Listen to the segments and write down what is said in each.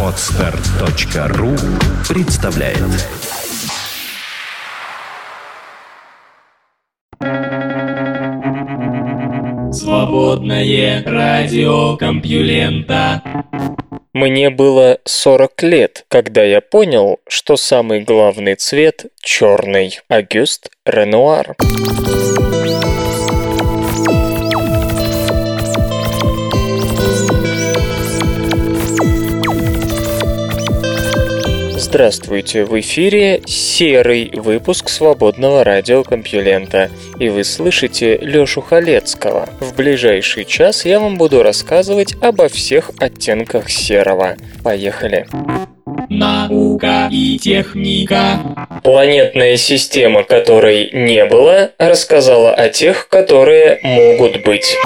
Отстар.ру представляет Свободное радио Компьюлента Мне было 40 лет, когда я понял, что самый главный цвет – черный. Агюст Ренуар. Здравствуйте, в эфире серый выпуск свободного радиокомпьюлента, и вы слышите Лёшу Халецкого. В ближайший час я вам буду рассказывать обо всех оттенках серого. Поехали! Наука и техника. Планетная система, которой не было, рассказала о тех, которые могут быть.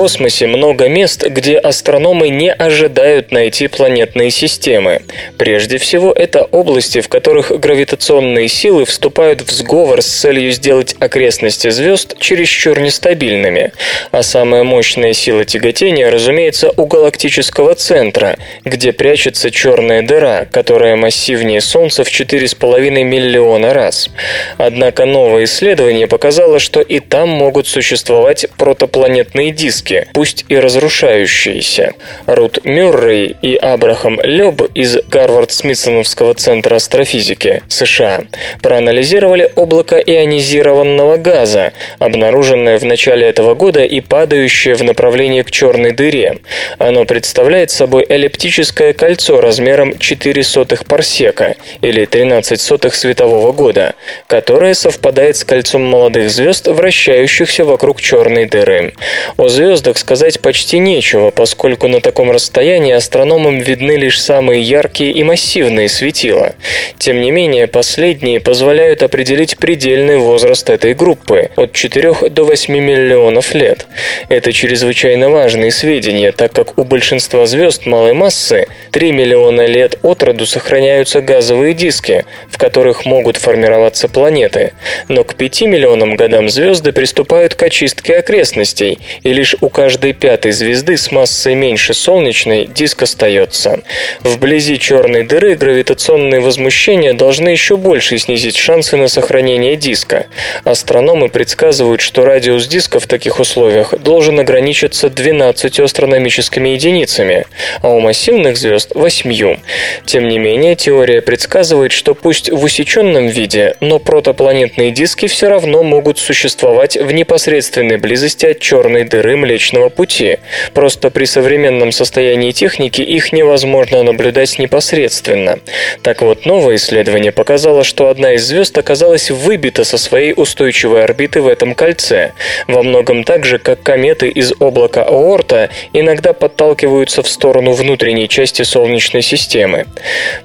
Космосе много мест, где астрономы не ожидают найти планетные системы. Прежде всего, это области, в которых гравитационные силы вступают в сговор с целью сделать окрестности звезд чересчур нестабильными. А самая мощная сила тяготения, разумеется, у галактического центра, где прячется черная дыра, которая массивнее Солнца в 4,5 миллиона раз. Однако новое исследование показало, что и там могут существовать протопланетные диски, риски, пусть и разрушающиеся. Рут Мюррей и Абрахам Леб из Гарвард-Смитсоновского центра астрофизики США проанализировали облако ионизированного газа, обнаруженное в начале этого года и падающее в направлении к черной дыре. Оно представляет собой эллиптическое кольцо размером 4 сотых парсека или 13 сотых светового года, которое совпадает с кольцом молодых звезд, вращающихся вокруг черной дыры. О звездах звездах сказать почти нечего, поскольку на таком расстоянии астрономам видны лишь самые яркие и массивные светила. Тем не менее, последние позволяют определить предельный возраст этой группы – от 4 до 8 миллионов лет. Это чрезвычайно важные сведения, так как у большинства звезд малой массы 3 миллиона лет от роду сохраняются газовые диски, в которых могут формироваться планеты. Но к 5 миллионам годам звезды приступают к очистке окрестностей, и лишь у каждой пятой звезды с массой меньше солнечной диск остается. Вблизи черной дыры гравитационные возмущения должны еще больше снизить шансы на сохранение диска. Астрономы предсказывают, что радиус диска в таких условиях должен ограничиться 12 астрономическими единицами, а у массивных звезд – 8. Тем не менее, теория предсказывает, что пусть в усеченном виде, но протопланетные диски все равно могут существовать в непосредственной близости от черной дыры Млечного Пути. Просто при современном состоянии техники их невозможно наблюдать непосредственно. Так вот, новое исследование показало, что одна из звезд оказалась выбита со своей устойчивой орбиты в этом кольце. Во многом так же, как кометы из облака Оорта иногда подталкиваются в сторону внутренней части Солнечной системы.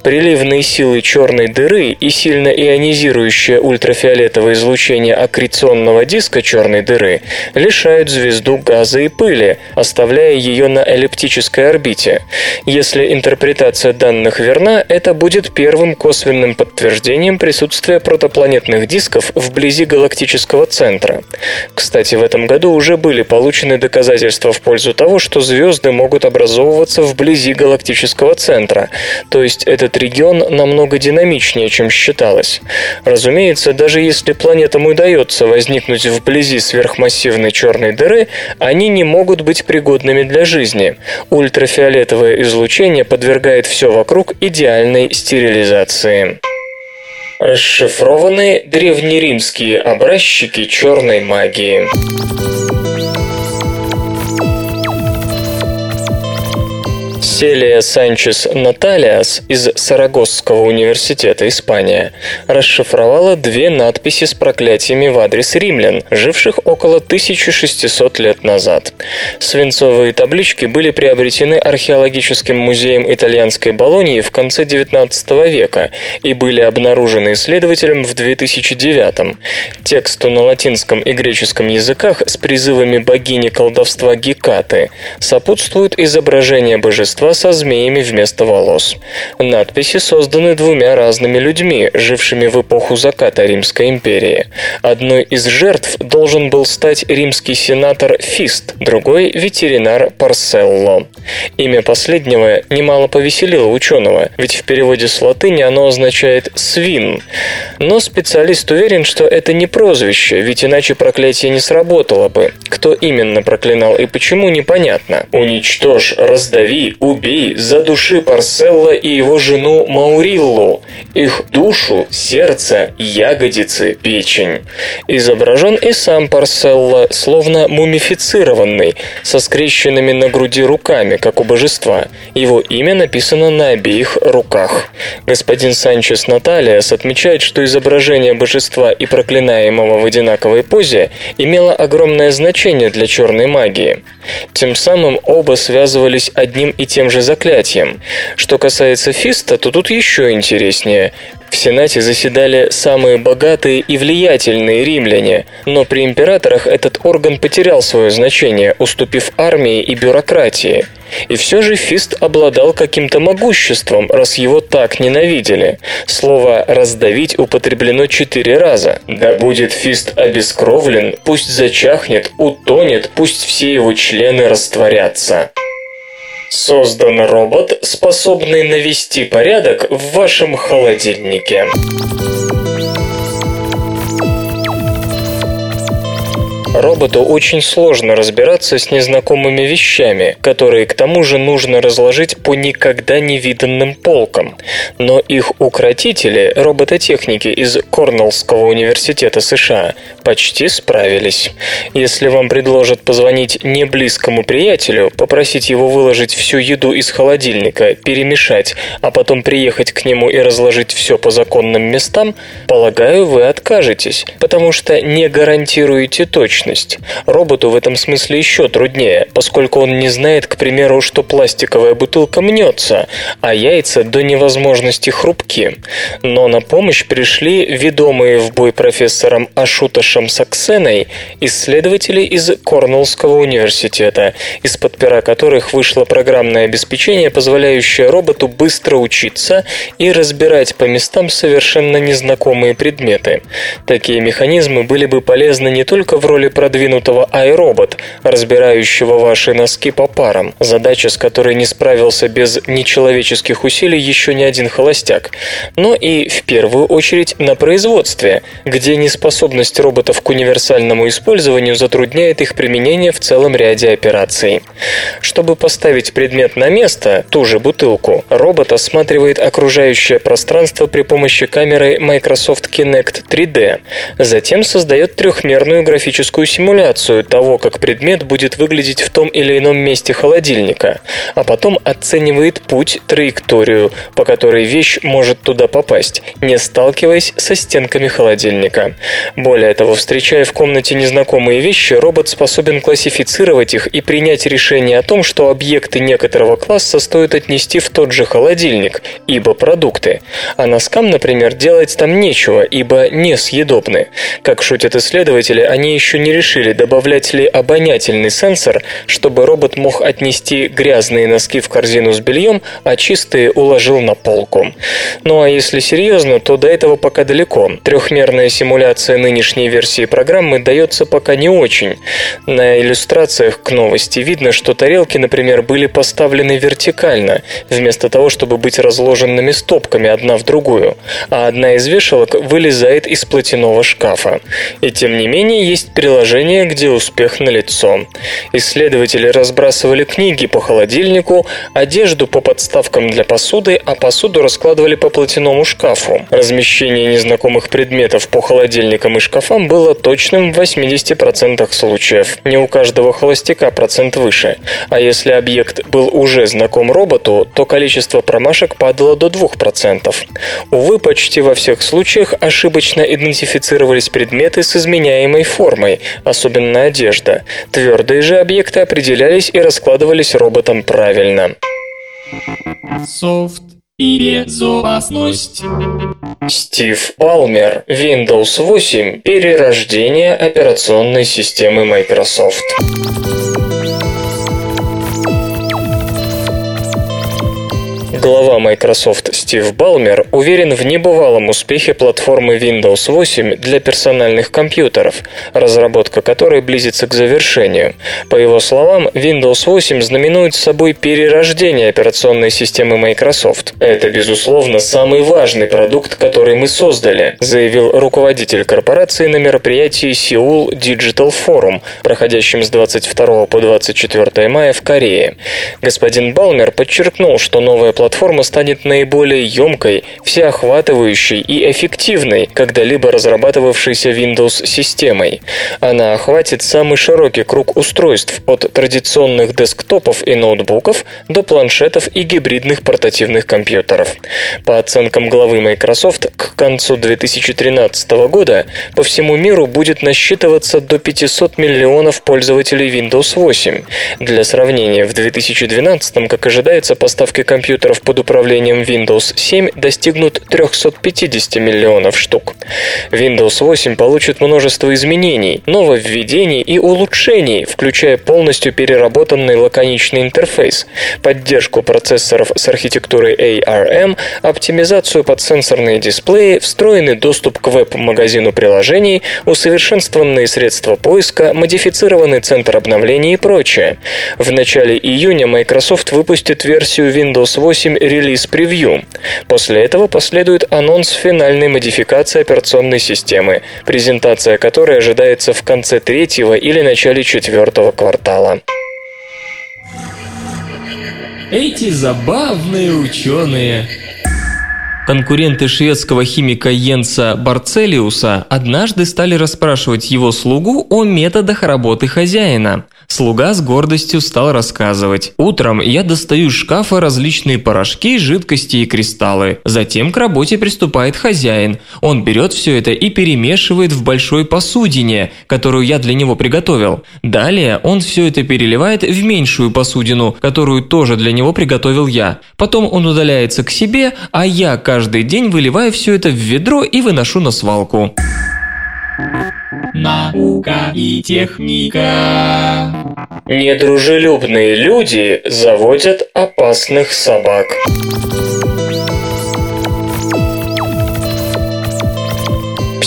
Приливные силы черной дыры и сильно ионизирующее ультрафиолетовое излучение аккреционного диска черной дыры лишают звезду газа газа и пыли, оставляя ее на эллиптической орбите. Если интерпретация данных верна, это будет первым косвенным подтверждением присутствия протопланетных дисков вблизи галактического центра. Кстати, в этом году уже были получены доказательства в пользу того, что звезды могут образовываться вблизи галактического центра, то есть этот регион намного динамичнее, чем считалось. Разумеется, даже если планетам удается возникнуть вблизи сверхмассивной черной дыры, они они не могут быть пригодными для жизни. Ультрафиолетовое излучение подвергает все вокруг идеальной стерилизации. Расшифрованы древнеримские образчики черной магии. Селия Санчес Наталиас из Сарагосского университета Испания расшифровала две надписи с проклятиями в адрес римлян, живших около 1600 лет назад. Свинцовые таблички были приобретены археологическим музеем итальянской Болонии в конце XIX века и были обнаружены исследователем в 2009. Тексту на латинском и греческом языках с призывами богини колдовства Гекаты сопутствует изображение божества существа со змеями вместо волос. Надписи созданы двумя разными людьми, жившими в эпоху заката Римской империи. Одной из жертв должен был стать римский сенатор Фист, другой – ветеринар Парселло. Имя последнего немало повеселило ученого, ведь в переводе с латыни оно означает «свин». Но специалист уверен, что это не прозвище, ведь иначе проклятие не сработало бы. Кто именно проклинал и почему, непонятно. «Уничтожь, раздави, убей, задуши Парселла и его жену Мауриллу, их душу, сердце, ягодицы, печень». Изображен и сам Парселла, словно мумифицированный, со скрещенными на груди руками, как у божества. Его имя написано на обеих руках. Господин Санчес Наталиас отмечает, что изображение божества и проклинаемого в одинаковой позе имело огромное значение для черной магии. Тем самым оба связывались одним и тем же заклятием. Что касается Фиста, то тут еще интереснее. В Сенате заседали самые богатые и влиятельные римляне, но при императорах этот орган потерял свое значение, уступив армии и бюрократии. И все же Фист обладал каким-то могуществом, раз его так ненавидели. Слово «раздавить» употреблено четыре раза. «Да будет Фист обескровлен, пусть зачахнет, утонет, пусть все его члены растворятся». Создан робот, способный навести порядок в вашем холодильнике. Роботу очень сложно разбираться с незнакомыми вещами, которые к тому же нужно разложить по никогда не виданным полкам. Но их укротители, робототехники из Корнеллского университета США, почти справились. Если вам предложат позвонить не близкому приятелю, попросить его выложить всю еду из холодильника, перемешать, а потом приехать к нему и разложить все по законным местам, полагаю, вы откажетесь, потому что не гарантируете точно точность. Роботу в этом смысле еще труднее, поскольку он не знает, к примеру, что пластиковая бутылка мнется, а яйца до невозможности хрупки. Но на помощь пришли ведомые в бой профессором Ашуташем Саксеной исследователи из Корнеллского университета, из-под пера которых вышло программное обеспечение, позволяющее роботу быстро учиться и разбирать по местам совершенно незнакомые предметы. Такие механизмы были бы полезны не только в роли продвинутого iRobot, разбирающего ваши носки по парам, задача с которой не справился без нечеловеческих усилий еще ни один холостяк, но и в первую очередь на производстве, где неспособность роботов к универсальному использованию затрудняет их применение в целом ряде операций. Чтобы поставить предмет на место, ту же бутылку, робот осматривает окружающее пространство при помощи камеры Microsoft Kinect 3D, затем создает трехмерную графическую некую симуляцию того, как предмет будет выглядеть в том или ином месте холодильника, а потом оценивает путь, траекторию, по которой вещь может туда попасть, не сталкиваясь со стенками холодильника. Более того, встречая в комнате незнакомые вещи, робот способен классифицировать их и принять решение о том, что объекты некоторого класса стоит отнести в тот же холодильник, ибо продукты. А носкам, например, делать там нечего, ибо несъедобны. Как шутят исследователи, они еще не решили, добавлять ли обонятельный сенсор, чтобы робот мог отнести грязные носки в корзину с бельем, а чистые уложил на полку. Ну а если серьезно, то до этого пока далеко. Трехмерная симуляция нынешней версии программы дается пока не очень. На иллюстрациях к новости видно, что тарелки, например, были поставлены вертикально, вместо того, чтобы быть разложенными стопками одна в другую, а одна из вешалок вылезает из платяного шкафа. И тем не менее есть приложение приложение, где успех налицо. Исследователи разбрасывали книги по холодильнику, одежду по подставкам для посуды, а посуду раскладывали по платяному шкафу. Размещение незнакомых предметов по холодильникам и шкафам было точным в 80% случаев. Не у каждого холостяка процент выше. А если объект был уже знаком роботу, то количество промашек падало до 2%. Увы, почти во всех случаях ошибочно идентифицировались предметы с изменяемой формой, особенно одежда. Твердые же объекты определялись и раскладывались роботом правильно. Софт. Стив Палмер. Windows 8. Перерождение операционной системы Microsoft. Глава Microsoft Стив Балмер уверен в небывалом успехе платформы Windows 8 для персональных компьютеров, разработка которой близится к завершению. По его словам, Windows 8 знаменует собой перерождение операционной системы Microsoft. Это, безусловно, самый важный продукт, который мы создали, заявил руководитель корпорации на мероприятии Seoul Digital Forum, проходящем с 22 по 24 мая в Корее. Господин Балмер подчеркнул, что новая платформа станет наиболее емкой, всеохватывающей и эффективной, когда-либо разрабатывавшейся Windows-системой. Она охватит самый широкий круг устройств от традиционных десктопов и ноутбуков до планшетов и гибридных портативных компьютеров. По оценкам главы Microsoft, к концу 2013 года по всему миру будет насчитываться до 500 миллионов пользователей Windows 8. Для сравнения, в 2012, как ожидается, поставки компьютеров под управлением Windows 7 достигнут 350 миллионов штук. Windows 8 получит множество изменений, нововведений и улучшений, включая полностью переработанный лаконичный интерфейс, поддержку процессоров с архитектурой ARM, оптимизацию под сенсорные дисплеи, встроенный доступ к веб-магазину приложений, усовершенствованные средства поиска, модифицированный центр обновлений и прочее. В начале июня Microsoft выпустит версию Windows 8 релиз превью. После этого последует анонс финальной модификации операционной системы, презентация которой ожидается в конце третьего или начале четвертого квартала. Эти забавные ученые. Конкуренты шведского химика Йенса Барцелиуса однажды стали расспрашивать его слугу о методах работы хозяина. Слуга с гордостью стал рассказывать. «Утром я достаю из шкафа различные порошки, жидкости и кристаллы. Затем к работе приступает хозяин. Он берет все это и перемешивает в большой посудине, которую я для него приготовил. Далее он все это переливает в меньшую посудину, которую тоже для него приготовил я. Потом он удаляется к себе, а я каждый день выливаю все это в ведро и выношу на свалку». Наука и техника. Недружелюбные люди заводят опасных собак.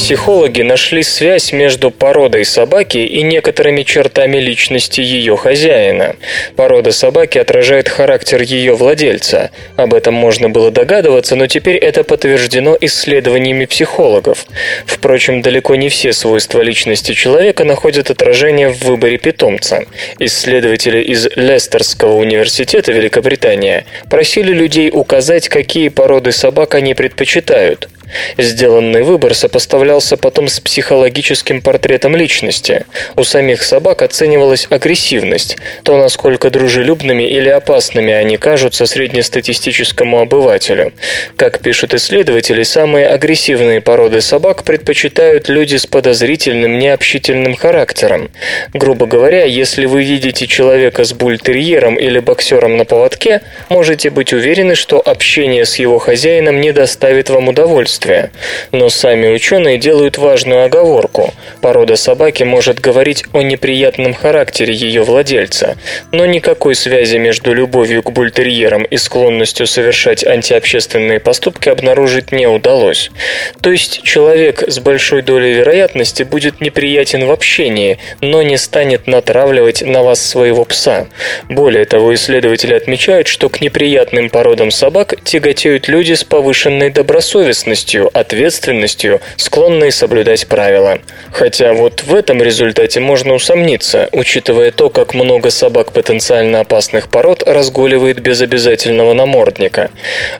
Психологи нашли связь между породой собаки и некоторыми чертами личности ее хозяина. Порода собаки отражает характер ее владельца. Об этом можно было догадываться, но теперь это подтверждено исследованиями психологов. Впрочем, далеко не все свойства личности человека находят отражение в выборе питомца. Исследователи из Лестерского университета Великобритания просили людей указать, какие породы собак они предпочитают. Сделанный выбор сопоставлялся потом с психологическим портретом личности. У самих собак оценивалась агрессивность, то, насколько дружелюбными или опасными они кажутся среднестатистическому обывателю. Как пишут исследователи, самые агрессивные породы собак предпочитают люди с подозрительным, необщительным характером. Грубо говоря, если вы видите человека с бультерьером или боксером на поводке, можете быть уверены, что общение с его хозяином не доставит вам удовольствия удовольствия. Но сами ученые делают важную оговорку. Порода собаки может говорить о неприятном характере ее владельца, но никакой связи между любовью к бультерьерам и склонностью совершать антиобщественные поступки обнаружить не удалось. То есть человек с большой долей вероятности будет неприятен в общении, но не станет натравливать на вас своего пса. Более того, исследователи отмечают, что к неприятным породам собак тяготеют люди с повышенной добросовестностью, честностью, ответственностью, склонные соблюдать правила. Хотя вот в этом результате можно усомниться, учитывая то, как много собак потенциально опасных пород разгуливает без обязательного намордника.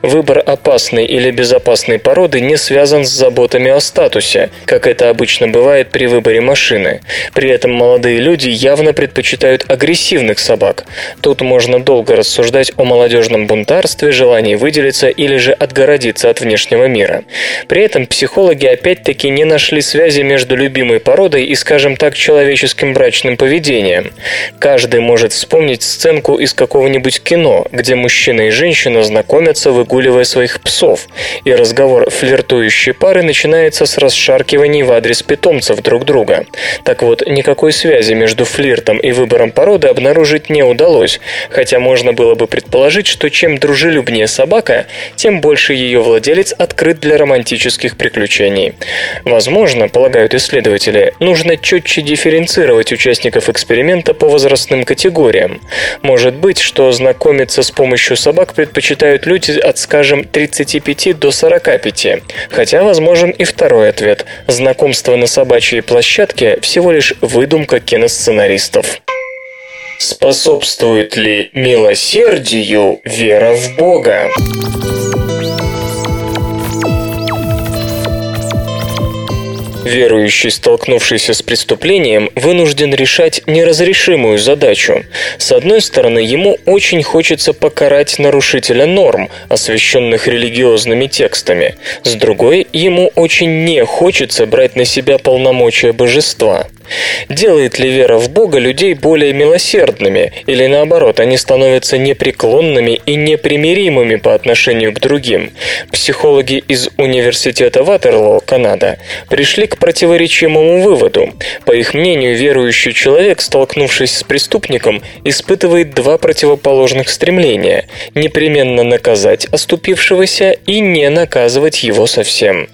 Выбор опасной или безопасной породы не связан с заботами о статусе, как это обычно бывает при выборе машины. При этом молодые люди явно предпочитают агрессивных собак. Тут можно долго рассуждать о молодежном бунтарстве, желании выделиться или же отгородиться от внешнего мира. При этом психологи опять-таки не нашли связи между любимой породой и, скажем так, человеческим брачным поведением. Каждый может вспомнить сценку из какого-нибудь кино, где мужчина и женщина знакомятся, выгуливая своих псов, и разговор флиртующей пары начинается с расшаркиваний в адрес питомцев друг друга. Так вот, никакой связи между флиртом и выбором породы обнаружить не удалось, хотя можно было бы предположить, что чем дружелюбнее собака, тем больше ее владелец открыт для романтических приключений. Возможно, полагают исследователи, нужно четче дифференцировать участников эксперимента по возрастным категориям. Может быть, что знакомиться с помощью собак предпочитают люди от, скажем, 35 до 45. Хотя возможен и второй ответ. Знакомство на собачьей площадке всего лишь выдумка киносценаристов. Способствует ли милосердию вера в Бога? Верующий, столкнувшийся с преступлением, вынужден решать неразрешимую задачу. С одной стороны, ему очень хочется покарать нарушителя норм, освященных религиозными текстами. С другой, ему очень не хочется брать на себя полномочия божества. Делает ли вера в Бога людей более милосердными, или наоборот, они становятся непреклонными и непримиримыми по отношению к другим? Психологи из Университета Ватерлоо, Канада, пришли к противоречимому выводу. По их мнению, верующий человек, столкнувшись с преступником, испытывает два противоположных стремления – непременно наказать оступившегося и не наказывать его совсем.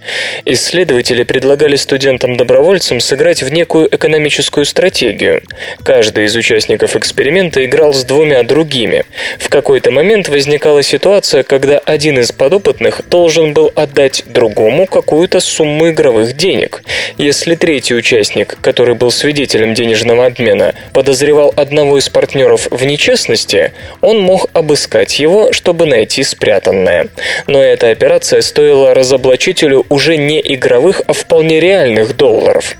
Исследователи предлагали студентам-добровольцам сыграть в некую экономическую экономическую стратегию. Каждый из участников эксперимента играл с двумя другими. В какой-то момент возникала ситуация, когда один из подопытных должен был отдать другому какую-то сумму игровых денег. Если третий участник, который был свидетелем денежного обмена, подозревал одного из партнеров в нечестности, он мог обыскать его, чтобы найти спрятанное. Но эта операция стоила разоблачителю уже не игровых, а вполне реальных долларов.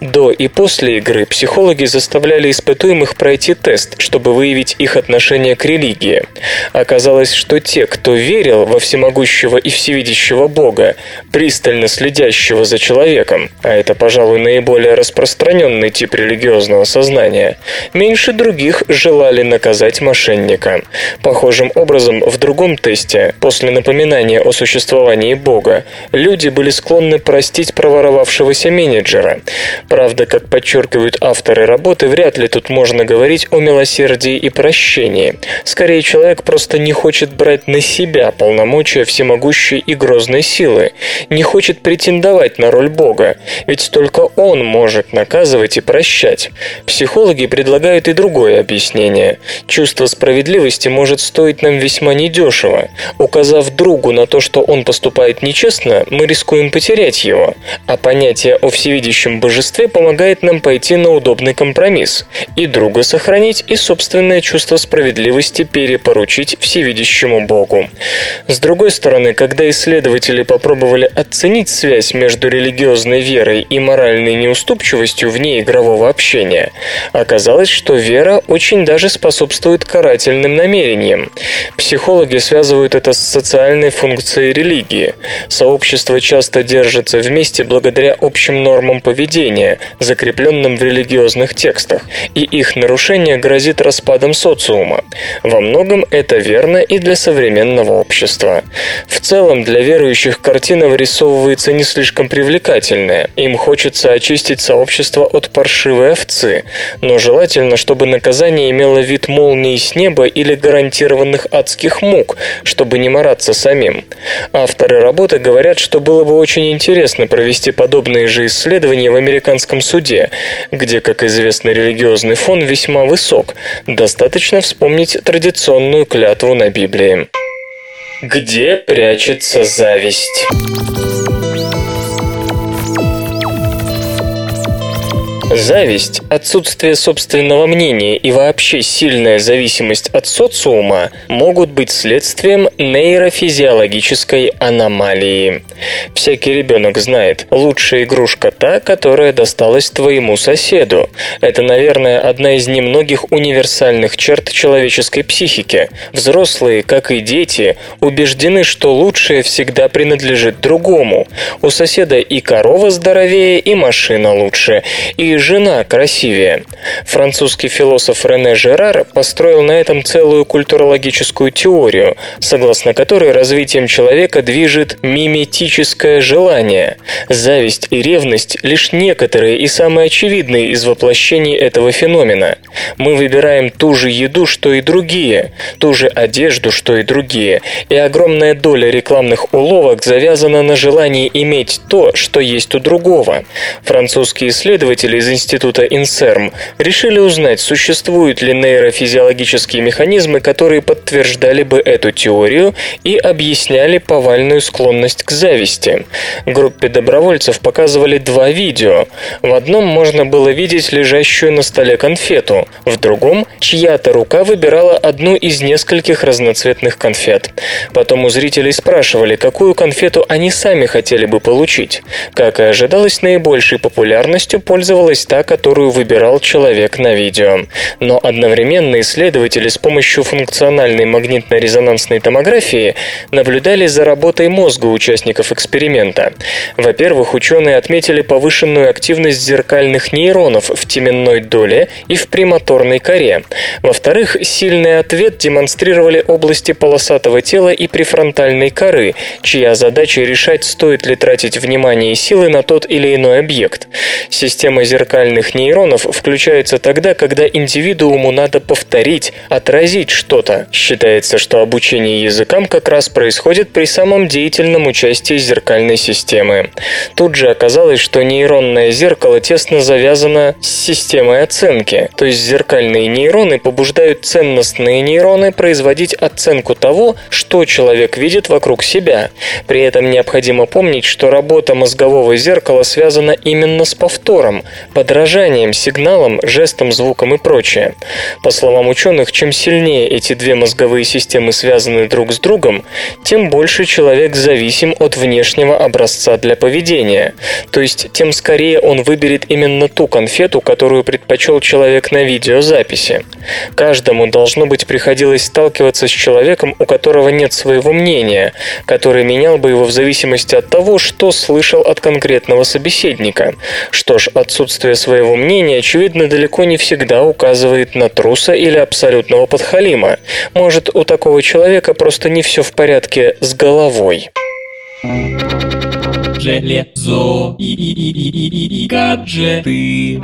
До и после После игры психологи заставляли испытуемых пройти тест, чтобы выявить их отношение к религии. Оказалось, что те, кто верил во всемогущего и всевидящего Бога, пристально следящего за человеком, а это, пожалуй, наиболее распространенный тип религиозного сознания, меньше других желали наказать мошенника. Похожим образом, в другом тесте, после напоминания о существовании Бога, люди были склонны простить проворовавшегося менеджера. Правда, как по подчеркивают авторы работы, вряд ли тут можно говорить о милосердии и прощении. Скорее, человек просто не хочет брать на себя полномочия всемогущей и грозной силы, не хочет претендовать на роль Бога, ведь только Он может наказывать и прощать. Психологи предлагают и другое объяснение. Чувство справедливости может стоить нам весьма недешево. Указав другу на то, что он поступает нечестно, мы рискуем потерять его, а понятие о всевидящем божестве помогает нам нам пойти на удобный компромисс и друга сохранить, и собственное чувство справедливости перепоручить всевидящему Богу. С другой стороны, когда исследователи попробовали оценить связь между религиозной верой и моральной неуступчивостью вне игрового общения, оказалось, что вера очень даже способствует карательным намерениям. Психологи связывают это с социальной функцией религии. Сообщество часто держится вместе благодаря общим нормам поведения, закрепленным закрепленным в религиозных текстах, и их нарушение грозит распадом социума. Во многом это верно и для современного общества. В целом, для верующих картина вырисовывается не слишком привлекательная. Им хочется очистить сообщество от паршивой овцы, но желательно, чтобы наказание имело вид молнии с неба или гарантированных адских мук, чтобы не мараться самим. Авторы работы говорят, что было бы очень интересно провести подобные же исследования в американском суде, где, как известно, религиозный фон весьма высок. Достаточно вспомнить традиционную клятву на Библии. Где прячется зависть? Зависть, отсутствие собственного мнения и вообще сильная зависимость от социума могут быть следствием нейрофизиологической аномалии. Всякий ребенок знает, лучшая игрушка та, которая досталась твоему соседу. Это, наверное, одна из немногих универсальных черт человеческой психики. Взрослые, как и дети, убеждены, что лучшее всегда принадлежит другому. У соседа и корова здоровее, и машина лучше, и жена красивее. Французский философ Рене Жерар построил на этом целую культурологическую теорию, согласно которой развитием человека движет миметическое желание. Зависть и ревность – лишь некоторые и самые очевидные из воплощений этого феномена. Мы выбираем ту же еду, что и другие, ту же одежду, что и другие, и огромная доля рекламных уловок завязана на желании иметь то, что есть у другого. Французские исследователи Института Инсерм решили узнать, существуют ли нейрофизиологические механизмы, которые подтверждали бы эту теорию и объясняли повальную склонность к зависти. Группе добровольцев показывали два видео. В одном можно было видеть лежащую на столе конфету, в другом чья-то рука выбирала одну из нескольких разноцветных конфет. Потом у зрителей спрашивали, какую конфету они сами хотели бы получить. Как и ожидалось, наибольшей популярностью пользовалась та, которую выбирал человек на видео. Но одновременно исследователи с помощью функциональной магнитно-резонансной томографии наблюдали за работой мозга участников эксперимента. Во-первых, ученые отметили повышенную активность зеркальных нейронов в теменной доле и в премоторной коре. Во-вторых, сильный ответ демонстрировали области полосатого тела и префронтальной коры, чья задача решать, стоит ли тратить внимание и силы на тот или иной объект. Система зеркальных нейронов включается тогда, когда индивидууму надо повторить, отразить что-то. Считается, что обучение языкам как раз происходит при самом деятельном участии зеркальной системы. Тут же оказалось, что нейронное зеркало тесно завязано с системой оценки, то есть зеркальные нейроны побуждают ценностные нейроны производить оценку того, что человек видит вокруг себя. При этом необходимо помнить, что работа мозгового зеркала связана именно с повтором, подражанием, сигналом, жестом, звуком и прочее. По словам ученых, чем сильнее эти две мозговые системы связаны друг с другом, тем больше человек зависим от внешнего образца для поведения. То есть, тем скорее он выберет именно ту конфету, которую предпочел человек на видеозаписи. Каждому должно быть приходилось сталкиваться с человеком, у которого нет своего мнения, который менял бы его в зависимости от того, что слышал от конкретного собеседника. Что ж, отсутствие своего мнения, очевидно, далеко не всегда указывает на труса или абсолютного подхалима. Может, у такого человека просто не все в порядке с головой. Железо и, и, и, и, и, и гаджеты.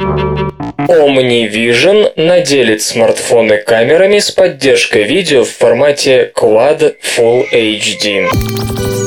OmniVision наделит смартфоны камерами с поддержкой видео в формате Quad Full HD.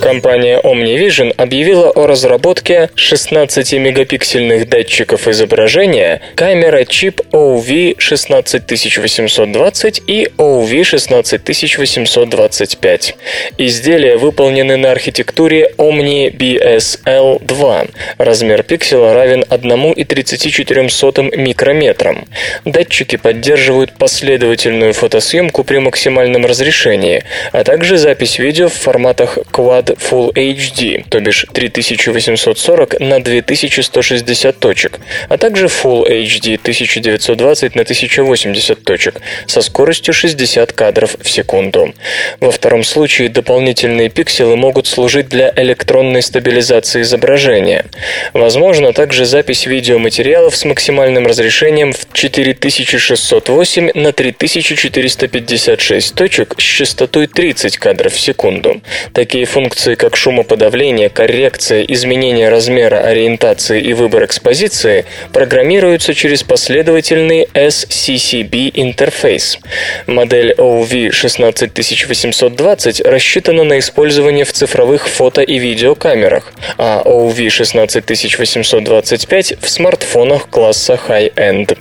Компания OmniVision объявила о разработке 16-мегапиксельных датчиков изображения камера-чип OV16820 и OV16825. Изделия выполнены на архитектуре Omni BSL2. Размер пикселя равен 1,34 микрометрам. Датчики поддерживают последовательную фотосъемку при максимальном разрешении, а также запись видео в форматах Quad Full HD, то бишь 3840 на 2160 точек, а также Full HD 1920 на 1080 точек со скоростью 60 кадров в секунду. Во втором случае дополнительные пикселы могут служить для электронной стабилизации изображения. Возможно также запись видеоматериалов с максимальным разрешением в 4608 на 3456 точек с частотой 30 кадров в секунду. Такие функции функции, как шумоподавление, коррекция, изменение размера, ориентации и выбор экспозиции, программируются через последовательный SCCB интерфейс. Модель OV 16820 рассчитана на использование в цифровых фото- и видеокамерах, а OV 16825 в смартфонах класса High-End.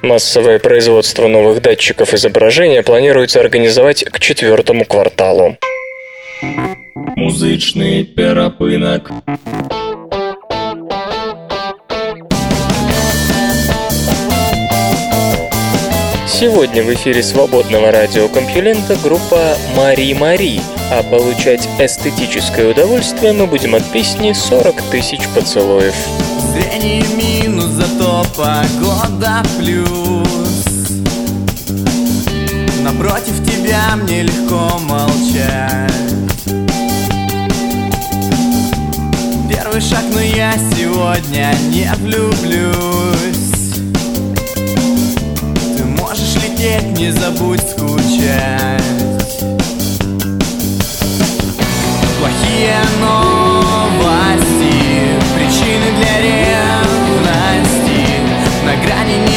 Массовое производство новых датчиков изображения планируется организовать к четвертому кварталу. thank you Музычный перапынак. Сегодня в эфире свободного радиокомпьюлента группа «Мари Мари», а получать эстетическое удовольствие мы будем от песни «40 тысяч поцелуев». Зрение минус, зато погода плюс Напротив тебя мне легко молчать Первый шаг, но я сегодня не влюблюсь. Лететь, не забудь скучать. Плохие новости, причины для ревности. На грани нелепости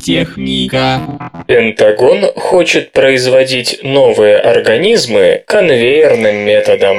и техника. Пентагон хочет производить новые организмы конвейерным методом.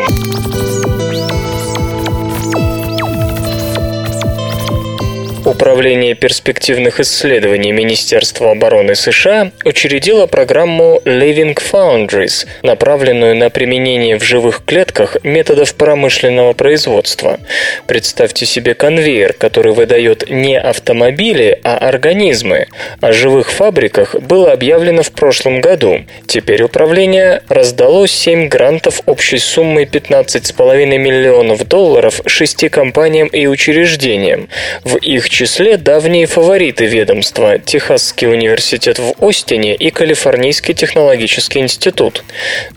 Управление перспективных исследований Министерства обороны США учредило программу Living Foundries, направленную на применение в живых клетках методов промышленного производства. Представьте себе конвейер, который выдает не автомобили, а организмы. О живых фабриках было объявлено в прошлом году. Теперь управление раздало 7 грантов общей суммой 15,5 миллионов долларов шести компаниям и учреждениям. В их числе давние фавориты ведомства – Техасский университет в Остине и Калифорнийский технологический институт.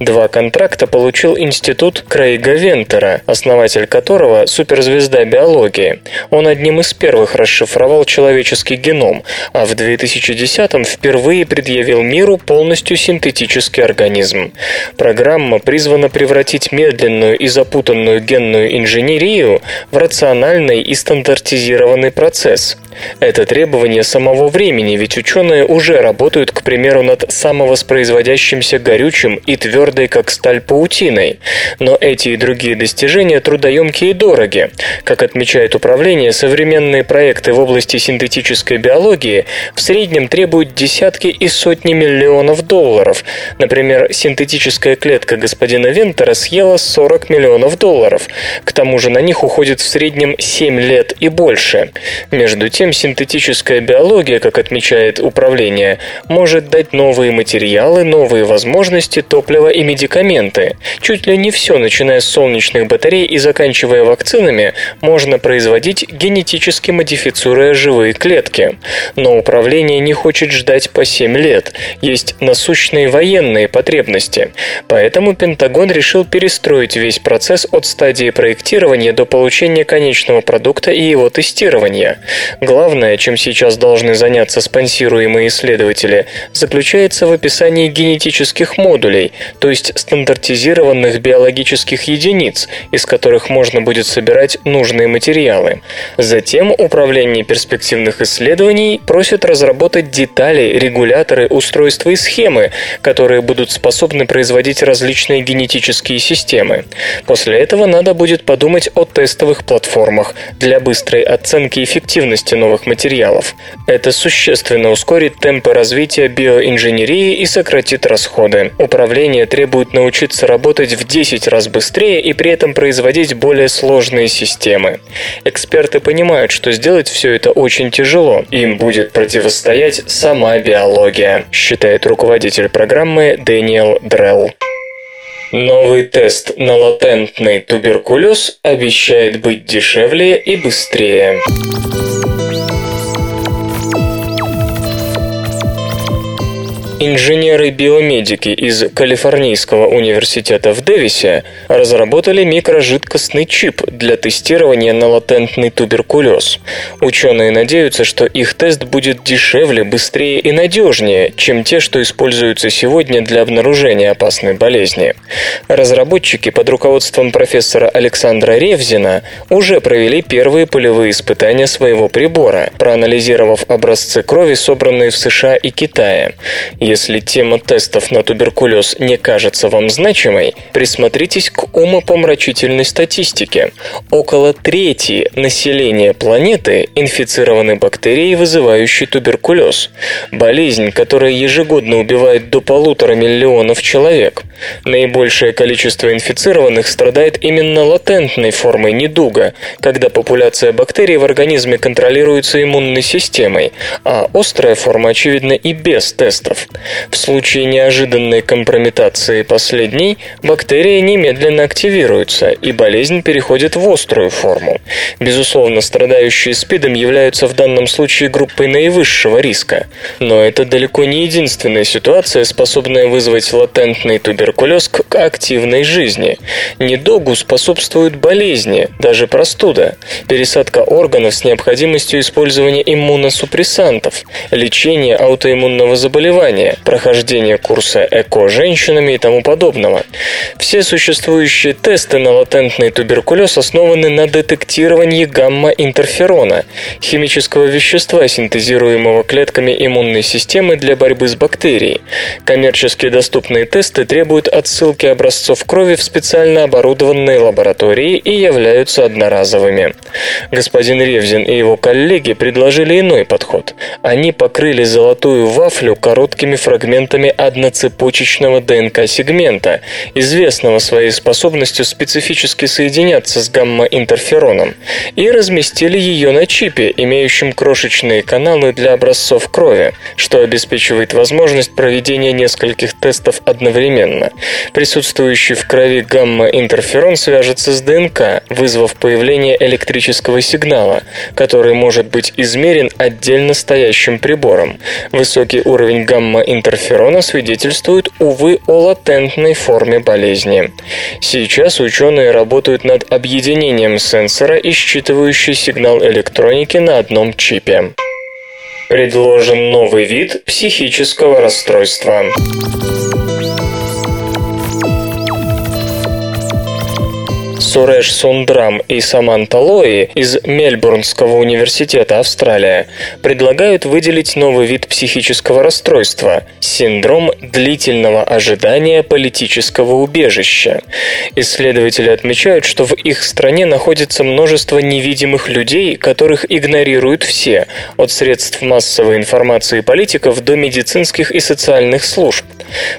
Два контракта получил институт Крейга Вентера, основатель которого – суперзвезда биологии. Он одним из первых расшифровал человеческий геном, а в 2010-м впервые предъявил миру полностью синтетический организм. Программа призвана превратить медленную и запутанную генную инженерию в рациональный и стандартизированный процесс. Это требование самого времени, ведь ученые уже работают, к примеру, над самовоспроизводящимся горючим и твердой, как сталь, паутиной. Но эти и другие достижения трудоемкие и дороги. Как отмечает управление, современные проекты в области синтетической биологии в среднем требуют десятки и сотни миллионов долларов. Например, синтетическая клетка господина Вентера съела 40 миллионов долларов. К тому же на них уходит в среднем 7 лет и больше. Между тем, синтетическая биология, как отмечает управление, может дать новые материалы, новые возможности, топливо и медикаменты. Чуть ли не все, начиная с солнечных батарей и заканчивая вакцинами, можно производить генетически модифицируя живые клетки. Но управление не хочет ждать по 7 лет. Есть насущные военные потребности. Поэтому Пентагон решил перестроить весь процесс от стадии проектирования до получения конечного продукта и его тестирования. Главное, чем сейчас должны заняться спонсируемые исследователи, заключается в описании генетических модулей, то есть стандартизированных биологических единиц, из которых можно будет собирать нужные материалы. Затем Управление перспективных исследований просит разработать детали, регуляторы, устройства и схемы, которые будут способны производить различные генетические системы. После этого надо будет подумать о тестовых платформах для быстрой оценки эффективности новых материалов. Это существенно ускорит темпы развития биоинженерии и сократит расходы. Управление требует научиться работать в 10 раз быстрее и при этом производить более сложные системы. Эксперты понимают, что сделать все это очень тяжело. Им будет противостоять сама биология, считает руководитель программы Дэниел Дрелл. Новый тест на латентный туберкулез обещает быть дешевле и быстрее. Инженеры-биомедики из Калифорнийского университета в Дэвисе разработали микрожидкостный чип для тестирования на латентный туберкулез. Ученые надеются, что их тест будет дешевле, быстрее и надежнее, чем те, что используются сегодня для обнаружения опасной болезни. Разработчики под руководством профессора Александра Ревзина уже провели первые полевые испытания своего прибора, проанализировав образцы крови, собранные в США и Китае. Если тема тестов на туберкулез не кажется вам значимой, присмотритесь к умопомрачительной статистике. Около трети населения планеты инфицированы бактерией, вызывающей туберкулез. Болезнь, которая ежегодно убивает до полутора миллионов человек. Наибольшее количество инфицированных страдает именно латентной формой недуга, когда популяция бактерий в организме контролируется иммунной системой, а острая форма очевидна и без тестов. В случае неожиданной компрометации последней, бактерии немедленно активируются, и болезнь переходит в острую форму. Безусловно, страдающие СПИДом являются в данном случае группой наивысшего риска. Но это далеко не единственная ситуация, способная вызвать латентный туберкулез к активной жизни. Недугу способствуют болезни, даже простуда, пересадка органов с необходимостью использования иммуносупрессантов, лечение аутоиммунного заболевания, прохождение курса ЭКО женщинами и тому подобного. Все существующие тесты на латентный туберкулез основаны на детектировании гамма-интерферона, химического вещества, синтезируемого клетками иммунной системы для борьбы с бактерией. Коммерчески доступные тесты требуют требуют отсылки образцов крови в специально оборудованные лаборатории и являются одноразовыми. Господин Ревзин и его коллеги предложили иной подход. Они покрыли золотую вафлю короткими фрагментами одноцепочечного ДНК-сегмента, известного своей способностью специфически соединяться с гамма-интерфероном, и разместили ее на чипе, имеющем крошечные каналы для образцов крови, что обеспечивает возможность проведения нескольких тестов одновременно. Присутствующий в крови гамма-интерферон свяжется с ДНК, вызвав появление электрического сигнала, который может быть измерен отдельно стоящим прибором. Высокий уровень гамма-интерферона свидетельствует, увы, о латентной форме болезни. Сейчас ученые работают над объединением сенсора и считывающей сигнал электроники на одном чипе. Предложен новый вид психического расстройства. Суреш Сундрам и Саманта Лои из Мельбурнского университета Австралия предлагают выделить новый вид психического расстройства – синдром длительного ожидания политического убежища. Исследователи отмечают, что в их стране находится множество невидимых людей, которых игнорируют все, от средств массовой информации политиков до медицинских и социальных служб.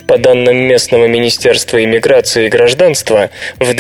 По данным местного Министерства иммиграции и гражданства, в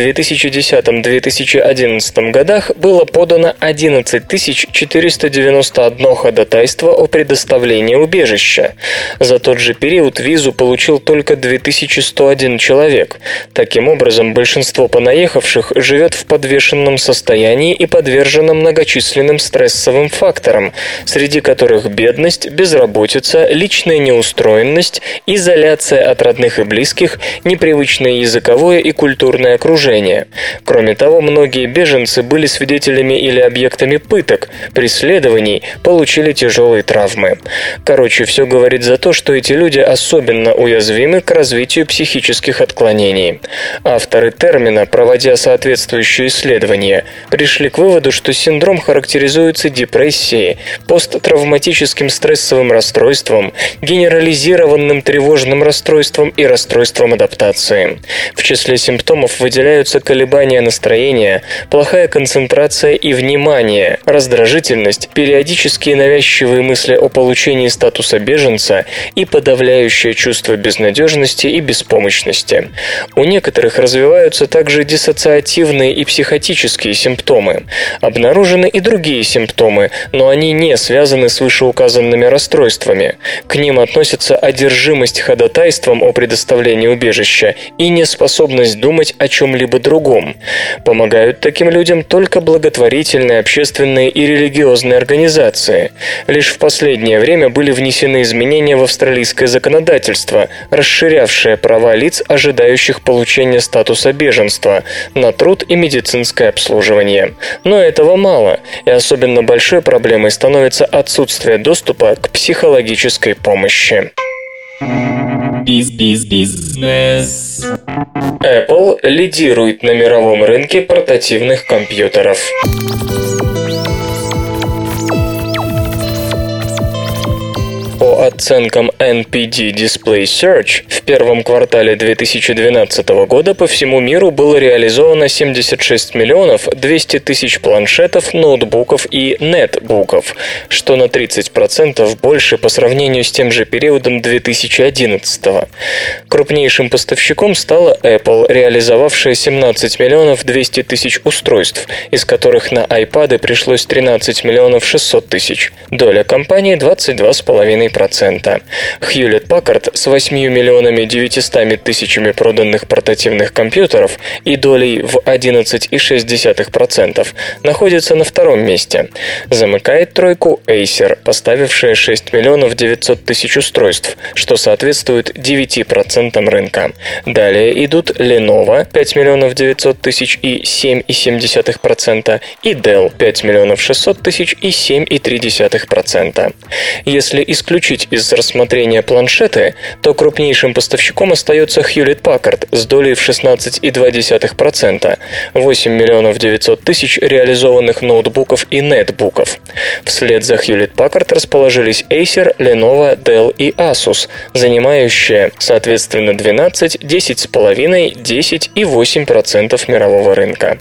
2010-2011 годах было подано 11 491 ходатайство о предоставлении убежища. За тот же период визу получил только 2101 человек. Таким образом, большинство понаехавших живет в подвешенном состоянии и подвержено многочисленным стрессовым факторам, среди которых бедность, безработица, личная неустроенность, изоляция от родных и близких, непривычное языковое и культурное окружение. Кроме того, многие беженцы были свидетелями или объектами пыток, преследований, получили тяжелые травмы. Короче, все говорит за то, что эти люди особенно уязвимы к развитию психических отклонений. Авторы термина, проводя соответствующие исследования, пришли к выводу, что синдром характеризуется депрессией, посттравматическим стрессовым расстройством, генерализированным тревожным расстройством, и расстройством адаптации. В числе симптомов выделяются колебания настроения, плохая концентрация и внимание, раздражительность, периодические навязчивые мысли о получении статуса беженца и подавляющее чувство безнадежности и беспомощности. У некоторых развиваются также диссоциативные и психотические симптомы. Обнаружены и другие симптомы, но они не связаны с вышеуказанными расстройствами. К ним относятся одержимость ходатайством о предоставлении убежища и неспособность думать о чем-либо другом. Помогают таким людям только благотворительные, общественные и религиозные организации. Лишь в последнее время были внесены изменения в австралийское законодательство, расширявшее права лиц, ожидающих получения статуса беженства, на труд и медицинское обслуживание. Но этого мало, и особенно большой проблемой становится отсутствие доступа к психологической помощи. Биз-биз-бизнес. Apple лидирует на мировом рынке портативных компьютеров. Оценкам NPD Display Search, в первом квартале 2012 года по всему миру было реализовано 76 миллионов 200 тысяч планшетов, ноутбуков и нетбуков, что на 30% больше по сравнению с тем же периодом 2011. Крупнейшим поставщиком стала Apple, реализовавшая 17 миллионов 200 тысяч устройств, из которых на iPad пришлось 13 миллионов 600 тысяч. Доля компании 22,5 2,5%. Hewlett с 8 миллионами 900 тысячами проданных портативных компьютеров и долей в 11,6% находится на втором месте. Замыкает тройку Acer, поставившая 6 миллионов 900 тысяч устройств, что соответствует 9% рынка. Далее идут Lenovo 5 миллионов 900 тысяч и 7,7%, и Dell 5 миллионов 600 тысяч и 7,3%. Если исключить исключить из рассмотрения планшеты, то крупнейшим поставщиком остается Hewlett Packard с долей в 16,2%, 8 миллионов 900 тысяч реализованных ноутбуков и нетбуков. Вслед за Hewlett Packard расположились Acer, Lenovo, Dell и Asus, занимающие, соответственно, 12, 10,5, 10 и 8% мирового рынка.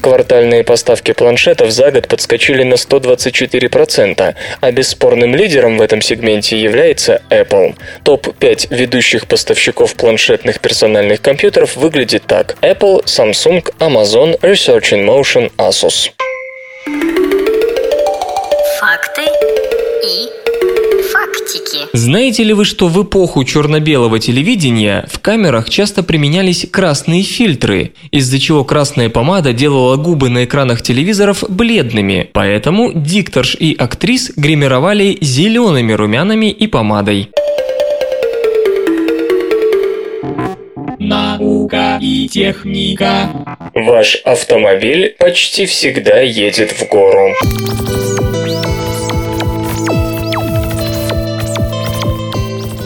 Квартальные поставки планшетов за год подскочили на 124%, а бесспорным лидером в этом сегменте является Apple. Топ-5 ведущих поставщиков планшетных персональных компьютеров выглядит так. Apple, Samsung, Amazon, Research in Motion, Asus. Факты Знаете ли вы, что в эпоху черно-белого телевидения в камерах часто применялись красные фильтры, из-за чего красная помада делала губы на экранах телевизоров бледными, поэтому дикторш и актрис гримировали зелеными румянами и помадой. Наука и техника. Ваш автомобиль почти всегда едет в гору.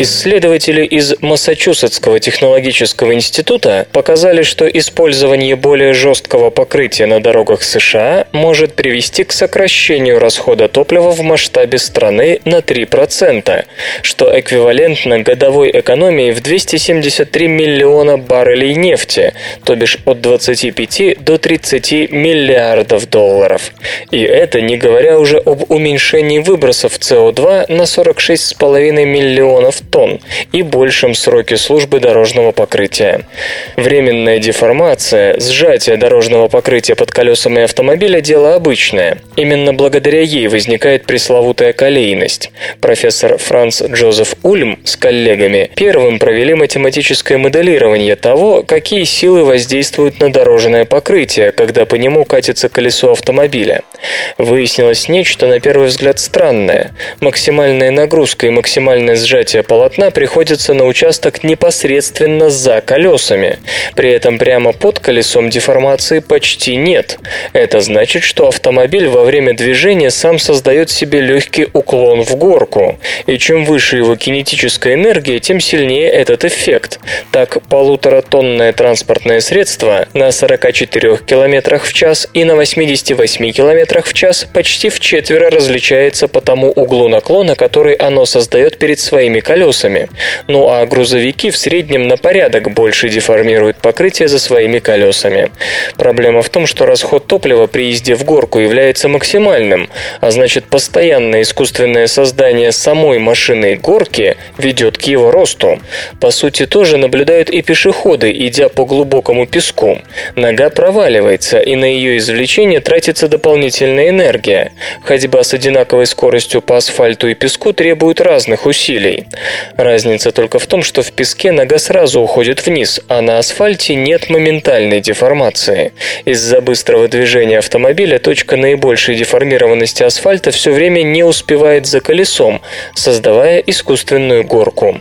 Исследователи из Массачусетского технологического института показали, что использование более жесткого покрытия на дорогах США может привести к сокращению расхода топлива в масштабе страны на 3%, что эквивалентно годовой экономии в 273 миллиона баррелей нефти, то бишь от 25 до 30 миллиардов долларов. И это не говоря уже об уменьшении выбросов СО2 на 46,5 миллионов тонн и большем сроке службы дорожного покрытия. Временная деформация, сжатие дорожного покрытия под колесами автомобиля – дело обычное. Именно благодаря ей возникает пресловутая колейность. Профессор Франц Джозеф Ульм с коллегами первым провели математическое моделирование того, какие силы воздействуют на дорожное покрытие, когда по нему катится колесо автомобиля. Выяснилось нечто, на первый взгляд, странное. Максимальная нагрузка и максимальное сжатие полотна приходится на участок непосредственно за колесами. При этом прямо под колесом деформации почти нет. Это значит, что автомобиль во время движения сам создает себе легкий уклон в горку. И чем выше его кинетическая энергия, тем сильнее этот эффект. Так, полуторатонное транспортное средство на 44 км в час и на 88 км в час почти в четверо различается по тому углу наклона, который оно создает перед своими колесами. Ну а грузовики в среднем на порядок больше деформируют покрытие за своими колесами. Проблема в том, что расход топлива при езде в горку является максимальным, а значит постоянное искусственное создание самой машины горки ведет к его росту. По сути, тоже наблюдают и пешеходы, идя по глубокому песку. Нога проваливается, и на ее извлечение тратится дополнительная энергия. Ходьба с одинаковой скоростью по асфальту и песку требует разных усилий. Разница только в том, что в песке нога сразу уходит вниз, а на асфальте нет моментальной деформации. Из-за быстрого движения автомобиля точка наибольшей деформированности асфальта все время не успевает за колесом, создавая искусственную горку.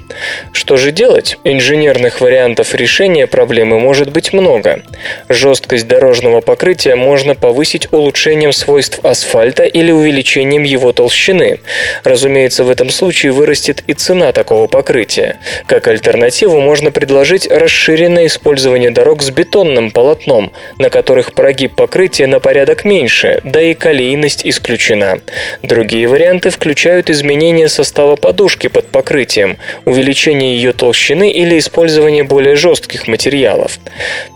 Что же делать? Инженерных вариантов решения проблемы может быть много. Жесткость дорожного покрытия можно повысить улучшением свойств асфальта или увеличением его толщины. Разумеется, в этом случае вырастет и цена такого покрытия. Как альтернативу можно предложить расширенное использование дорог с бетонным полотном, на которых прогиб покрытия на порядок меньше, да и колейность исключена. Другие варианты включают изменение состава подушки под покрытием, увеличение ее толщины или использование более жестких материалов.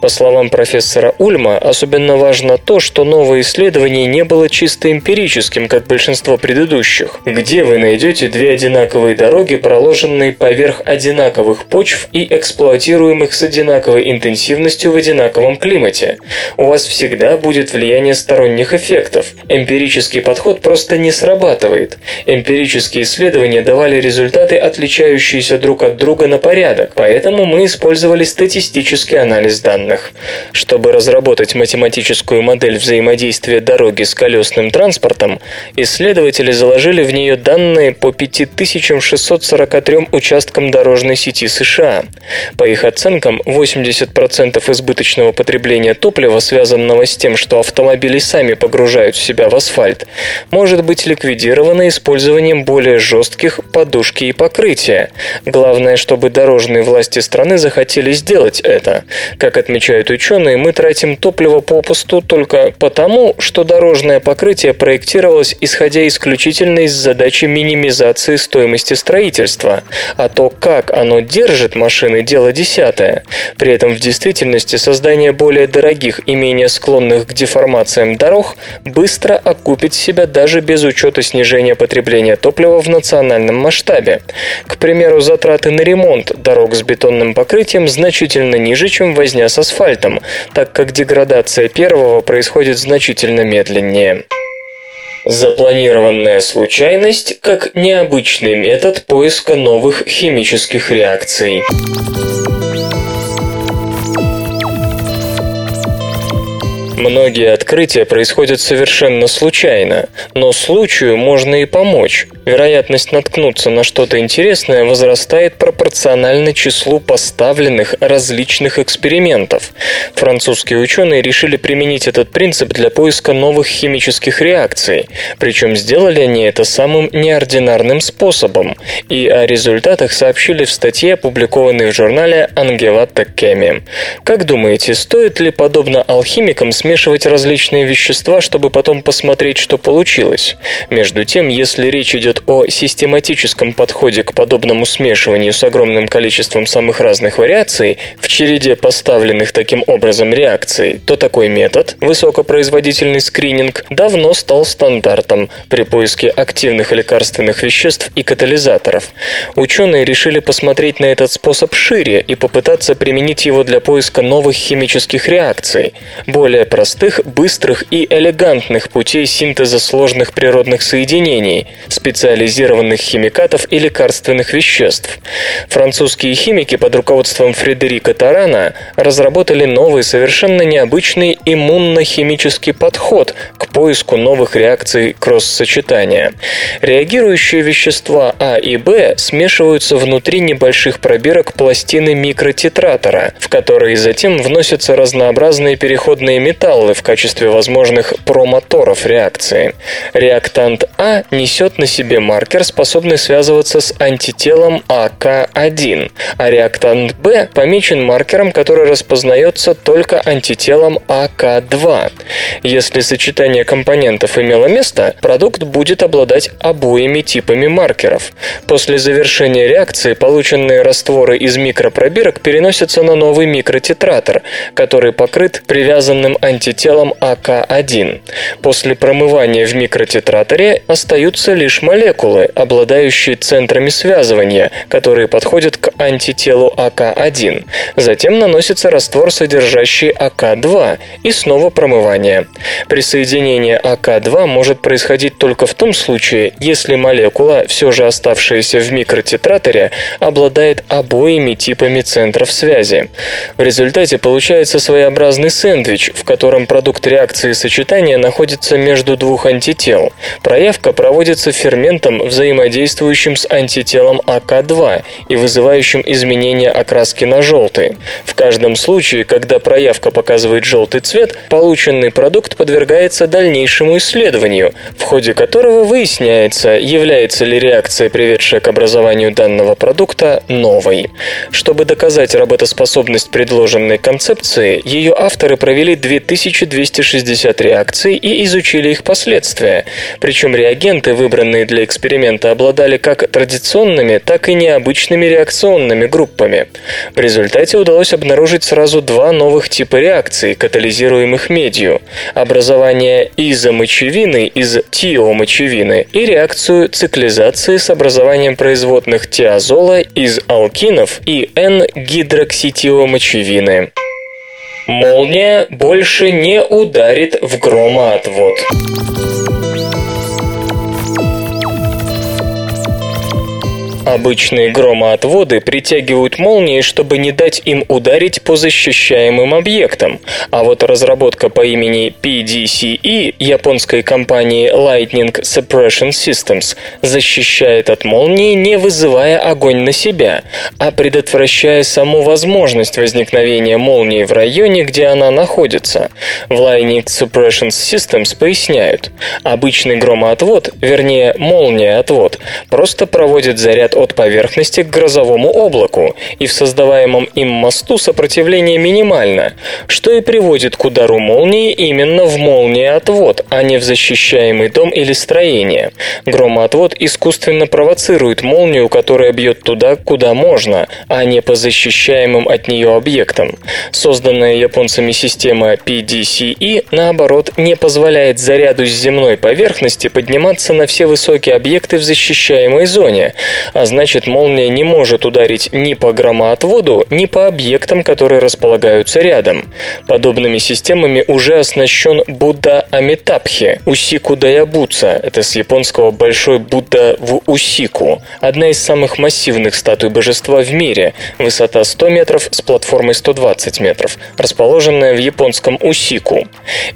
По словам профессора Ульма, особенно важно то, что новое исследование не было чисто эмпирическим, как большинство предыдущих. Где вы найдете две одинаковые дороги, проложенные поверх одинаковых почв и эксплуатируемых с одинаковой интенсивностью в одинаковом климате? У вас всегда будет влияние сторонних эффектов. Эмпирический подход просто не срабатывает. Эмпирические исследования давали результаты, отличающиеся друг от друга на порядок, поэтому мы использовали статистический анализ данных. Чтобы разработать математическую модель взаимодействия дороги с колесным транспортом, исследователи заложили в нее данные по 5642 43 участкам дорожной сети США. По их оценкам, 80% избыточного потребления топлива, связанного с тем, что автомобили сами погружают себя в асфальт, может быть ликвидировано использованием более жестких подушки и покрытия. Главное, чтобы дорожные власти страны захотели сделать это. Как отмечают ученые, мы тратим топливо попусту только потому, что дорожное покрытие проектировалось исходя исключительно из задачи минимизации стоимости строительства, а то, как оно держит машины, дело десятое. При этом в действительности создание более дорогих и менее склонных к деформациям дорог быстро окупит себя даже без учета снижения потребления топлива в национальном масштабе. К примеру, затраты на ремонт дорог с бетонным покрытием значительно ниже, чем возня с асфальтом, так как деградация первого происходит значительно медленнее. Запланированная случайность как необычный метод поиска новых химических реакций. Многие открытия происходят совершенно случайно, но случаю можно и помочь. Вероятность наткнуться на что-то интересное возрастает пропорционально числу поставленных различных экспериментов. Французские ученые решили применить этот принцип для поиска новых химических реакций, причем сделали они это самым неординарным способом, и о результатах сообщили в статье, опубликованной в журнале Ангелата Кеми. Как думаете, стоит ли подобно алхимикам смешивать смешивать различные вещества, чтобы потом посмотреть, что получилось. Между тем, если речь идет о систематическом подходе к подобному смешиванию с огромным количеством самых разных вариаций в череде поставленных таким образом реакций, то такой метод, высокопроизводительный скрининг, давно стал стандартом при поиске активных лекарственных веществ и катализаторов. Ученые решили посмотреть на этот способ шире и попытаться применить его для поиска новых химических реакций, более быстрых и элегантных путей синтеза сложных природных соединений, специализированных химикатов и лекарственных веществ. Французские химики под руководством Фредерика Тарана разработали новый, совершенно необычный иммунно-химический подход к поиску новых реакций кросс-сочетания. Реагирующие вещества А и Б смешиваются внутри небольших пробирок пластины микротетратора, в которые затем вносятся разнообразные переходные металлы, металлы в качестве возможных промоторов реакции. Реактант А несет на себе маркер, способный связываться с антителом АК1, а реактант Б помечен маркером, который распознается только антителом АК2. Если сочетание компонентов имело место, продукт будет обладать обоими типами маркеров. После завершения реакции полученные растворы из микропробирок переносятся на новый микротетратор, который покрыт привязанным антителом антителом АК1. После промывания в микротетраторе остаются лишь молекулы, обладающие центрами связывания, которые подходят к антителу АК1. Затем наносится раствор, содержащий АК2, и снова промывание. Присоединение АК2 может происходить только в том случае, если молекула, все же оставшаяся в микротетраторе, обладает обоими типами центров связи. В результате получается своеобразный сэндвич, в котором котором продукт реакции сочетания находится между двух антител. Проявка проводится ферментом, взаимодействующим с антителом АК2 и вызывающим изменение окраски на желтый. В каждом случае, когда проявка показывает желтый цвет, полученный продукт подвергается дальнейшему исследованию, в ходе которого выясняется, является ли реакция, приведшая к образованию данного продукта, новой. Чтобы доказать работоспособность предложенной концепции, ее авторы провели 2000 1260 реакций и изучили их последствия. Причем реагенты, выбранные для эксперимента, обладали как традиционными, так и необычными реакционными группами. В результате удалось обнаружить сразу два новых типа реакций, катализируемых медью. Образование изомочевины из тиомочевины и реакцию циклизации с образованием производных тиазола из алкинов и N-гидрокситиомочевины. Молния больше не ударит в громоотвод. Обычные громоотводы притягивают молнии, чтобы не дать им ударить по защищаемым объектам, а вот разработка по имени PDCE японской компании Lightning Suppression Systems защищает от молнии, не вызывая огонь на себя, а предотвращая саму возможность возникновения молнии в районе, где она находится. В Lightning Suppression Systems поясняют, обычный громоотвод, вернее молния-отвод, просто проводит заряд от поверхности к грозовому облаку, и в создаваемом им мосту сопротивление минимально, что и приводит к удару молнии именно в молниеотвод, а не в защищаемый дом или строение. Громоотвод искусственно провоцирует молнию, которая бьет туда, куда можно, а не по защищаемым от нее объектам. Созданная японцами система PDCE, наоборот, не позволяет заряду с земной поверхности подниматься на все высокие объекты в защищаемой зоне, а значит молния не может ударить ни по громоотводу, ни по объектам, которые располагаются рядом. Подобными системами уже оснащен Будда Амитабхи, Усику Даябуца, это с японского Большой Будда в Усику, одна из самых массивных статуй божества в мире, высота 100 метров с платформой 120 метров, расположенная в японском Усику.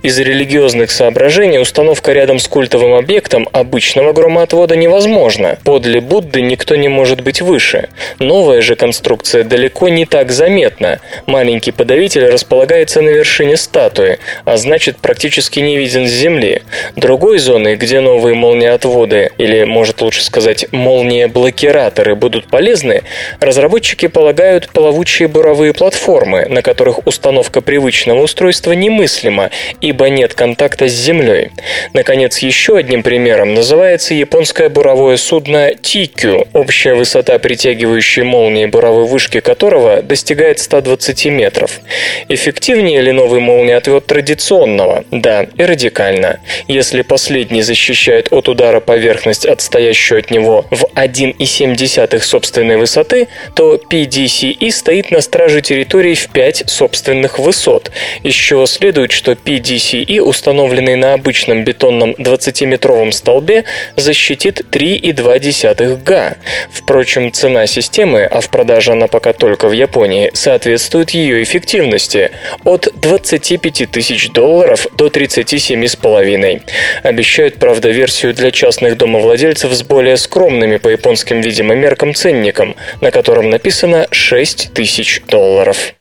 Из религиозных соображений установка рядом с культовым объектом обычного громоотвода невозможна. Подле Будды никто не может быть выше. Новая же конструкция далеко не так заметна. Маленький подавитель располагается на вершине статуи, а значит практически не виден с земли. Другой зоны, где новые молниеотводы, или может лучше сказать молния-блокираторы будут полезны, разработчики полагают плавучие буровые платформы, на которых установка привычного устройства немыслима, ибо нет контакта с землей. Наконец, еще одним примером называется японское буровое судно Тикю, общая высота притягивающей молнии буровой вышки которого достигает 120 метров. Эффективнее ли новый молниеотвод традиционного? Да, и радикально. Если последний защищает от удара поверхность, отстоящую от него в 1,7 собственной высоты, то PDCE стоит на страже территории в 5 собственных высот, из чего следует, что PDCE, установленный на обычном бетонном 20-метровом столбе, защитит 3,2 га. Впрочем, цена системы, а в продаже она пока только в Японии, соответствует ее эффективности – от 25 тысяч долларов до 37,5. Обещают, правда, версию для частных домовладельцев с более скромными по японским, видимо, меркам ценником, на котором написано 6 тысяч долларов.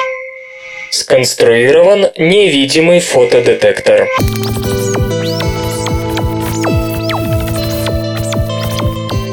Сконструирован невидимый фотодетектор.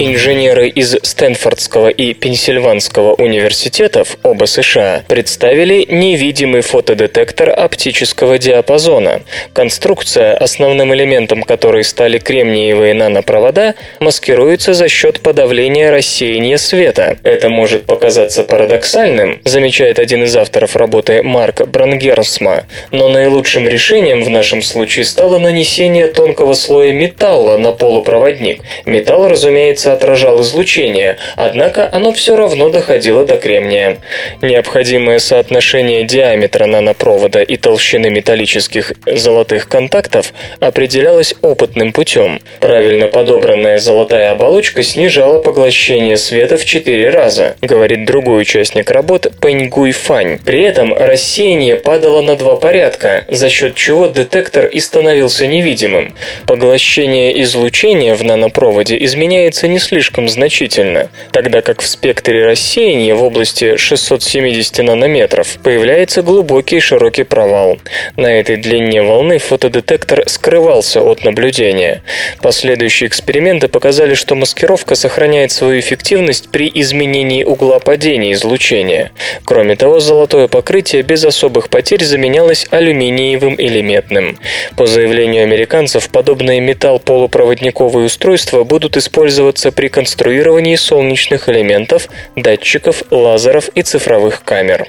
Инженеры из Стэнфордского и Пенсильванского университетов, оба США, представили невидимый фотодетектор оптического диапазона. Конструкция, основным элементом которой стали кремниевые нанопровода, маскируется за счет подавления рассеяния света. Это может показаться парадоксальным, замечает один из авторов работы Марк Брангерсма, но наилучшим решением в нашем случае стало нанесение тонкого слоя металла на полупроводник. Металл, разумеется, отражал излучение, однако оно все равно доходило до кремния. Необходимое соотношение диаметра нанопровода и толщины металлических золотых контактов определялось опытным путем. Правильно подобранная золотая оболочка снижала поглощение света в 4 раза, говорит другой участник работ Пэньгуй Фань. При этом рассеяние падало на два порядка, за счет чего детектор и становился невидимым. Поглощение излучения в нанопроводе изменяется не слишком значительно, тогда как в спектре рассеяния в области 670 нанометров появляется глубокий широкий провал. На этой длине волны фотодетектор скрывался от наблюдения. Последующие эксперименты показали, что маскировка сохраняет свою эффективность при изменении угла падения излучения. Кроме того, золотое покрытие без особых потерь заменялось алюминиевым или медным. По заявлению американцев, подобные металл-полупроводниковые устройства будут использоваться при конструировании солнечных элементов, датчиков, лазеров и цифровых камер.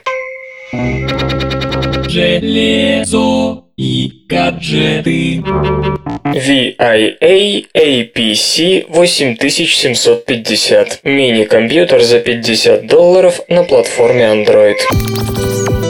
Железо и гаджеты. VIA APC 8750. Мини-компьютер за 50 долларов на платформе Android.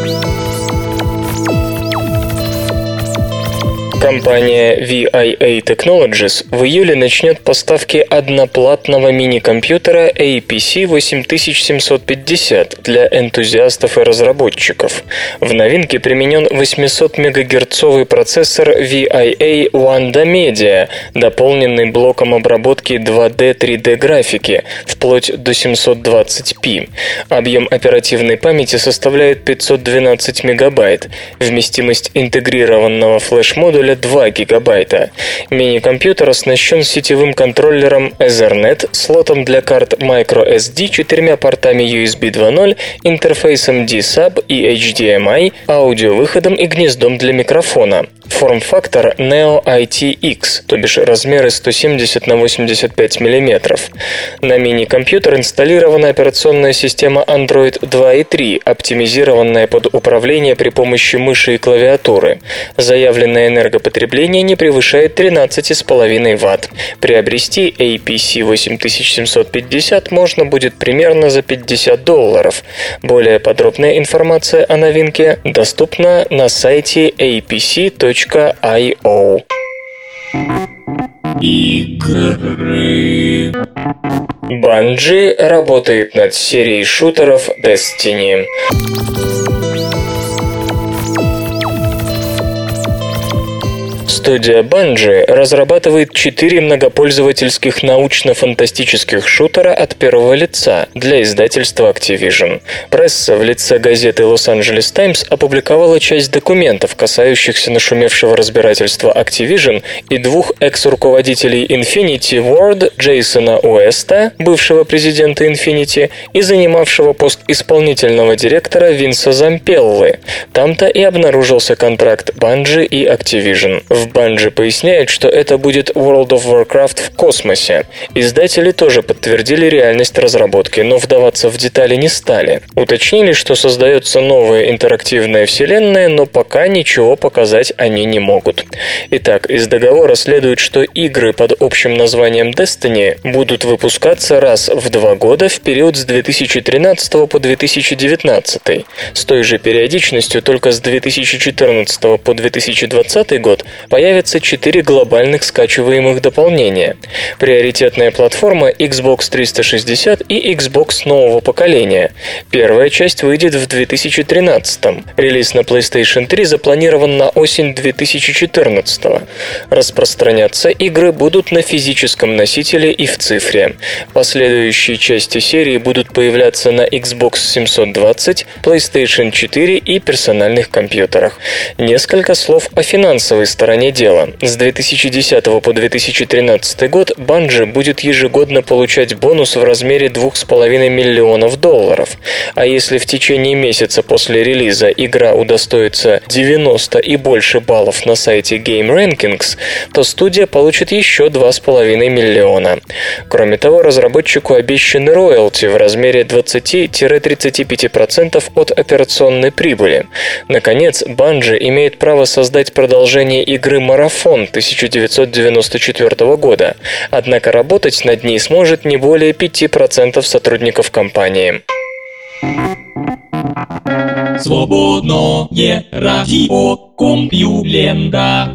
Компания VIA Technologies в июле начнет поставки одноплатного мини-компьютера APC 8750 для энтузиастов и разработчиков. В новинке применен 800 мегагерцовый процессор VIA Wanda Media, дополненный блоком обработки 2D 3D графики, вплоть до 720p. Объем оперативной памяти составляет 512 мегабайт. Вместимость интегрированного флеш-модуля 2 гигабайта. Мини-компьютер оснащен сетевым контроллером Ethernet, слотом для карт microSD, четырьмя портами USB 2.0, интерфейсом D-Sub и HDMI, аудиовыходом и гнездом для микрофона. Форм-фактор Neo ITX, то бишь размеры 170 на 85 мм. На мини-компьютер инсталлирована операционная система Android 2.3, оптимизированная под управление при помощи мыши и клавиатуры. Заявленное энергопотребление не превышает 13,5 Вт. Приобрести APC 8750 можно будет примерно за 50 долларов. Более подробная информация о новинке доступна на сайте apc.com Io. Игры. Bungie работает над серией шутеров Destiny. Студия Bungie разрабатывает четыре многопользовательских научно-фантастических шутера от первого лица для издательства Activision. Пресса в лице газеты Los Angeles Times опубликовала часть документов, касающихся нашумевшего разбирательства Activision и двух экс-руководителей Infinity Ward Джейсона Уэста, бывшего президента Infinity, и занимавшего пост исполнительного директора Винса Зампеллы. Там-то и обнаружился контракт Bungie и Activision. В Bungie поясняют, что это будет World of Warcraft в космосе. Издатели тоже подтвердили реальность разработки, но вдаваться в детали не стали. Уточнили, что создается новая интерактивная вселенная, но пока ничего показать они не могут. Итак, из договора следует, что игры под общим названием Destiny будут выпускаться раз в два года в период с 2013 по 2019. С той же периодичностью только с 2014 по 2020 год появятся четыре глобальных скачиваемых дополнения. Приоритетная платформа Xbox 360 и Xbox нового поколения. Первая часть выйдет в 2013. Релиз на PlayStation 3 запланирован на осень 2014. Распространяться игры будут на физическом носителе и в цифре. Последующие части серии будут появляться на Xbox 720, PlayStation 4 и персональных компьютерах. Несколько слов о финансовой стороне дела. С 2010 по 2013 год Bungie будет ежегодно получать бонус в размере 2,5 миллионов долларов. А если в течение месяца после релиза игра удостоится 90 и больше баллов на сайте Game Rankings, то студия получит еще 2,5 миллиона. Кроме того, разработчику обещаны роялти в размере 20-35% от операционной прибыли. Наконец, Bungie имеет право создать продолжение игры «Марафон» 1994 года, однако работать над ней сможет не более 5% сотрудников компании. Свободное радио Компьюлента.